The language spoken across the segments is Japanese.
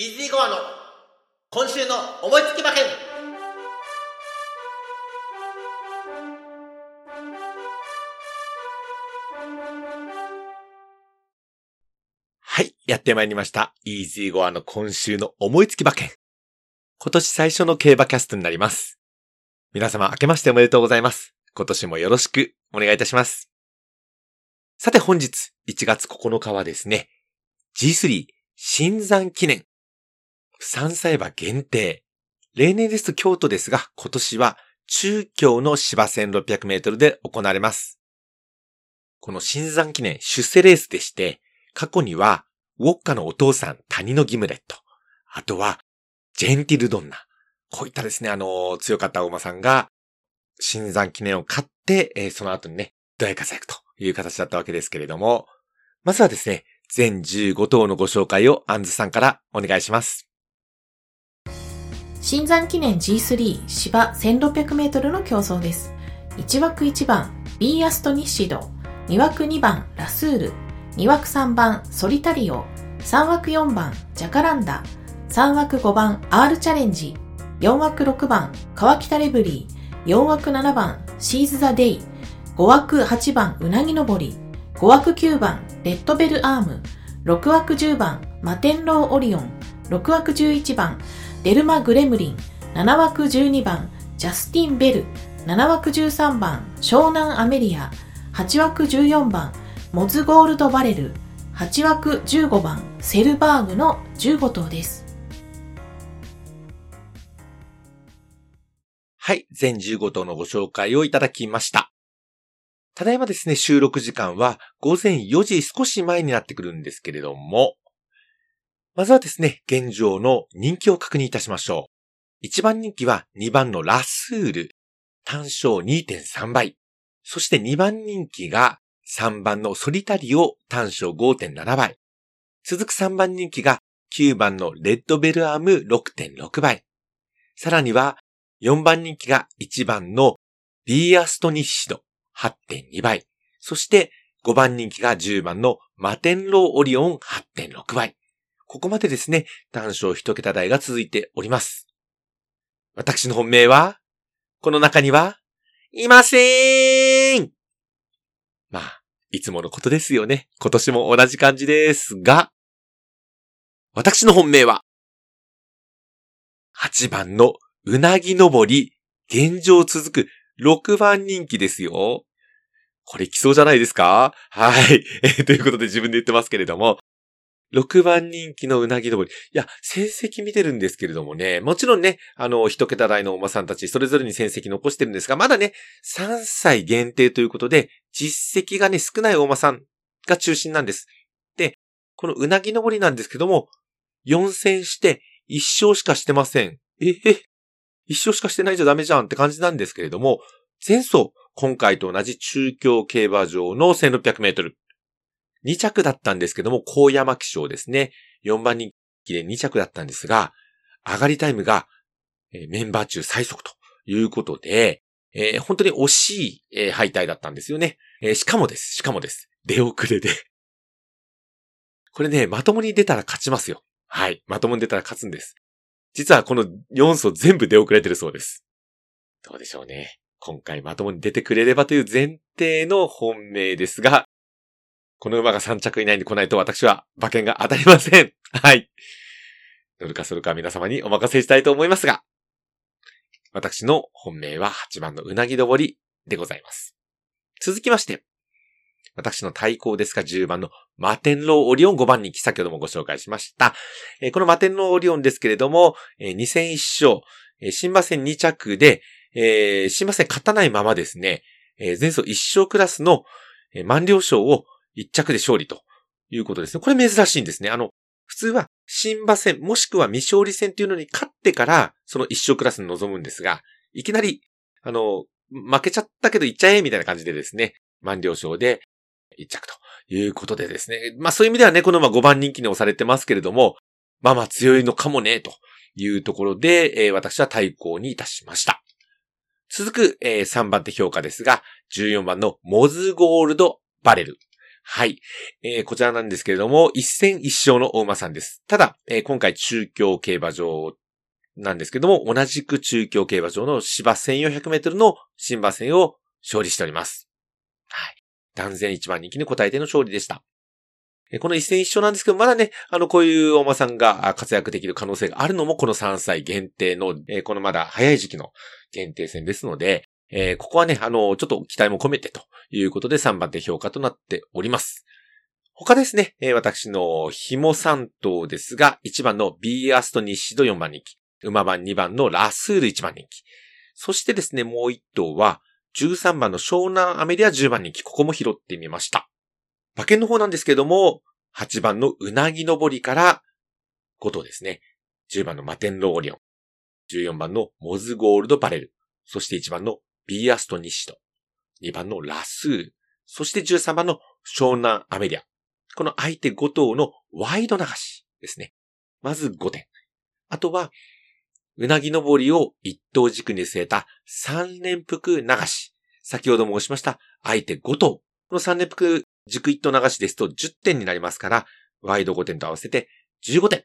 イージーゴアの今週の思いつき馬券はい、やってまいりました。イージーゴアの今週の思いつき馬券。今年最初の競馬キャストになります。皆様明けましておめでとうございます。今年もよろしくお願いいたします。さて本日1月9日はですね、G3 新山記念。3歳馬限定。例年ですと京都ですが、今年は中京の芝1600メートルで行われます。この新山記念出世レースでして、過去にはウォッカのお父さん谷のギムレット。あとはジェンティルドンナ。こういったですね、あの、強かったお馬さんが新山記念を勝って、えーその後にね、大活躍という形だったわけですけれども、まずはですね、全15頭のご紹介をアンズさんからお願いします。シンザン記念 G3 芝 1600m の競争です。1枠1番、ビーアストニッシド。2枠2番、ラスール。2枠3番、ソリタリオ。3枠4番、ジャカランダ。3枠5番、アールチャレンジ。4枠6番、カワキタレブリー。4枠7番、シーズ・ザ・デイ。5枠8番、うなぎのぼり。5枠9番、レッドベル・アーム。6枠10番、マテンロー・オリオン。6枠11番、デルマ・グレムリン、7枠12番、ジャスティン・ベル、7枠13番、湘南・アメリア、8枠14番、モズ・ゴールド・バレル、8枠15番、セルバーグの15頭です。はい、全15頭のご紹介をいただきました。ただいまですね、収録時間は午前4時少し前になってくるんですけれども、まずはですね、現状の人気を確認いたしましょう。1番人気は2番のラスール、単勝2.3倍。そして2番人気が3番のソリタリオ、単勝5.7倍。続く3番人気が9番のレッドベルアーム6.6倍。さらには4番人気が1番のビーアストニッシド8.2倍。そして5番人気が10番のマテンローオリオン8.6倍。ここまでですね、単勝一桁台が続いております。私の本命は、この中には、いませーんまあ、いつものことですよね。今年も同じ感じですが、私の本命は、8番のうなぎのぼり、現状続く6番人気ですよ。これ来そうじゃないですか？はい。ということで自分で言ってますけれども、6番人気のうなぎのぼり。いや、成績見てるんですけれどもね、もちろんね、あの、一桁台のお馬さんたち、それぞれに成績残してるんですが、まだね、3歳限定ということで、実績がね、少ないお馬さんが中心なんです。で、このうなぎのぼりなんですけども、4戦して1勝しかしてません。ええ一勝しかしてないじゃダメじゃんって感じなんですけれども、前走、今回と同じ中京競馬場の1600メートル。2着だったんですけども、高山騎賞ですね。4番人気で2着だったんですが、上がりタイムが、えメンバー中最速ということで、えー本当に惜しい、えー敗退だったんですよね。えーしかもです。しかもです。出遅れで。これね、まともに出たら勝ちますよ。はい。まともに出たら勝つんです。実はこの4走全部出遅れてるそうです。どうでしょうね。今回まともに出てくれればという前提の本命ですが、この馬が3着以内に来ないと私は馬券が当たりません。はい。乗るかするか皆様にお任せしたいと思いますが、私の本命は8番のうなぎ登りでございます。続きまして、私の対抗ですが10番のマテンローオリオン5番人気先ほどもご紹介しました。えこのマテンローオリオンですけれども、えー2戦1勝、え新馬戦2着で、えー新馬戦勝たないままですね、え前走1勝クラスの、えー満了賞を1着で勝利ということですね。これ珍しいんですね。あの、普通は新馬戦もしくは未勝利戦というのに勝ってからその1勝クラスに臨むんですが、いきなり、あの、負けちゃったけど行っちゃえみたいな感じでですね、満了賞で1着ということでですね。まあそういう意味ではね、この馬5番人気に押されてますけれども、まあまあ強いのかもね、というところで、えー私は対抗にいたしました。続く、えー3番手評価ですが、14番のモズゴールドバレル。はい。えー、こちらなんですけれども、一戦一勝のお馬さんです。ただ、えー、今回中京競馬場なんですけども、同じく中京競馬場の芝1400メートルの新馬戦を勝利しております。はい。断然一番人気に答えての勝利でした。この一戦一勝なんですけど、まだね、あの、こういうお馬さんが活躍できる可能性があるのも、この3歳限定の、えこのまだ早い時期の限定戦ですので、えー、ここはね、あの、ちょっと期待も込めてということで3番手評価となっております。他ですね、えー、私の紐3頭ですが、1番のビーアストニッシド4番人気、馬番2番のラスール1番人気、そしてですね、もう1頭は、13番の湘南アメリア10番人気、ここも拾ってみました。馬券の方なんですけども、8番のうなぎ登りから5頭ですね。10番のマテンローリオン、14番のモズゴールドバレル、そして1番のビーアストニシト。2番のラスー。そして13番の湘南アメリア。この相手5頭のワイド流しですね。まず5点。あとは、うなぎ登りを一等軸に据えた3連複流し。先ほど申しました相手5頭。この3連複軸一等流しですと10点になりますから、ワイド5点と合わせて15点。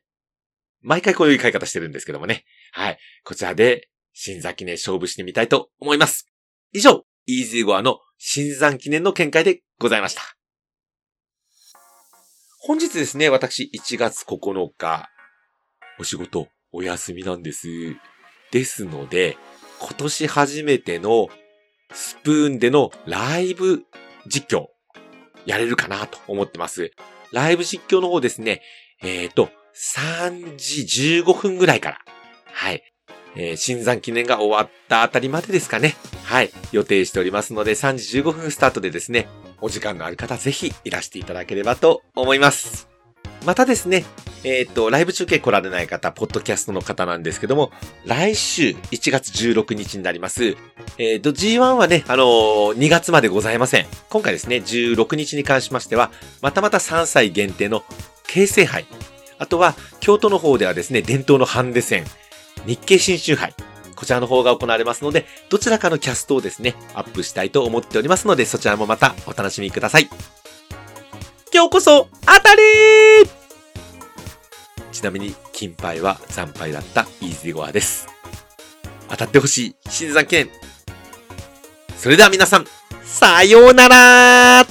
毎回こういう買い方してるんですけどもね。はい。こちらで新座記念勝負してみたいと思います。以上、イージーゴアの新山記念の見解でございました。本日ですね、私1月9日、お仕事お休みなんです。ですので、今年初めてのスプーンでのライブ実況、やれるかなと思ってます。ライブ実況の方ですね、えっ、ー、と、3時15分ぐらいから、はい、えー、新山記念が終わったあたりまでですかね。はい。予定しておりますので、3時15分スタートでですね、お時間のある方、ぜひいらしていただければと思います。またですね、えっ、ー、と、ライブ中継来られない方、ポッドキャストの方なんですけども、来週1月16日になります。えっ、ー、と、G1 はね、あのー、2月までございません。今回ですね、16日に関しましては、またまた3歳限定の京成杯。あとは、京都の方ではですね、伝統のハンデ戦。日経新春杯。こちらの方が行われますので、どちらかのキャストをですね、アップしたいと思っておりますので、そちらもまたお楽しみください。今日こそ、当たりちなみに、金杯は惨敗だったイージーゴアです。当たってほしい、新山記念。それでは皆さん、さようなら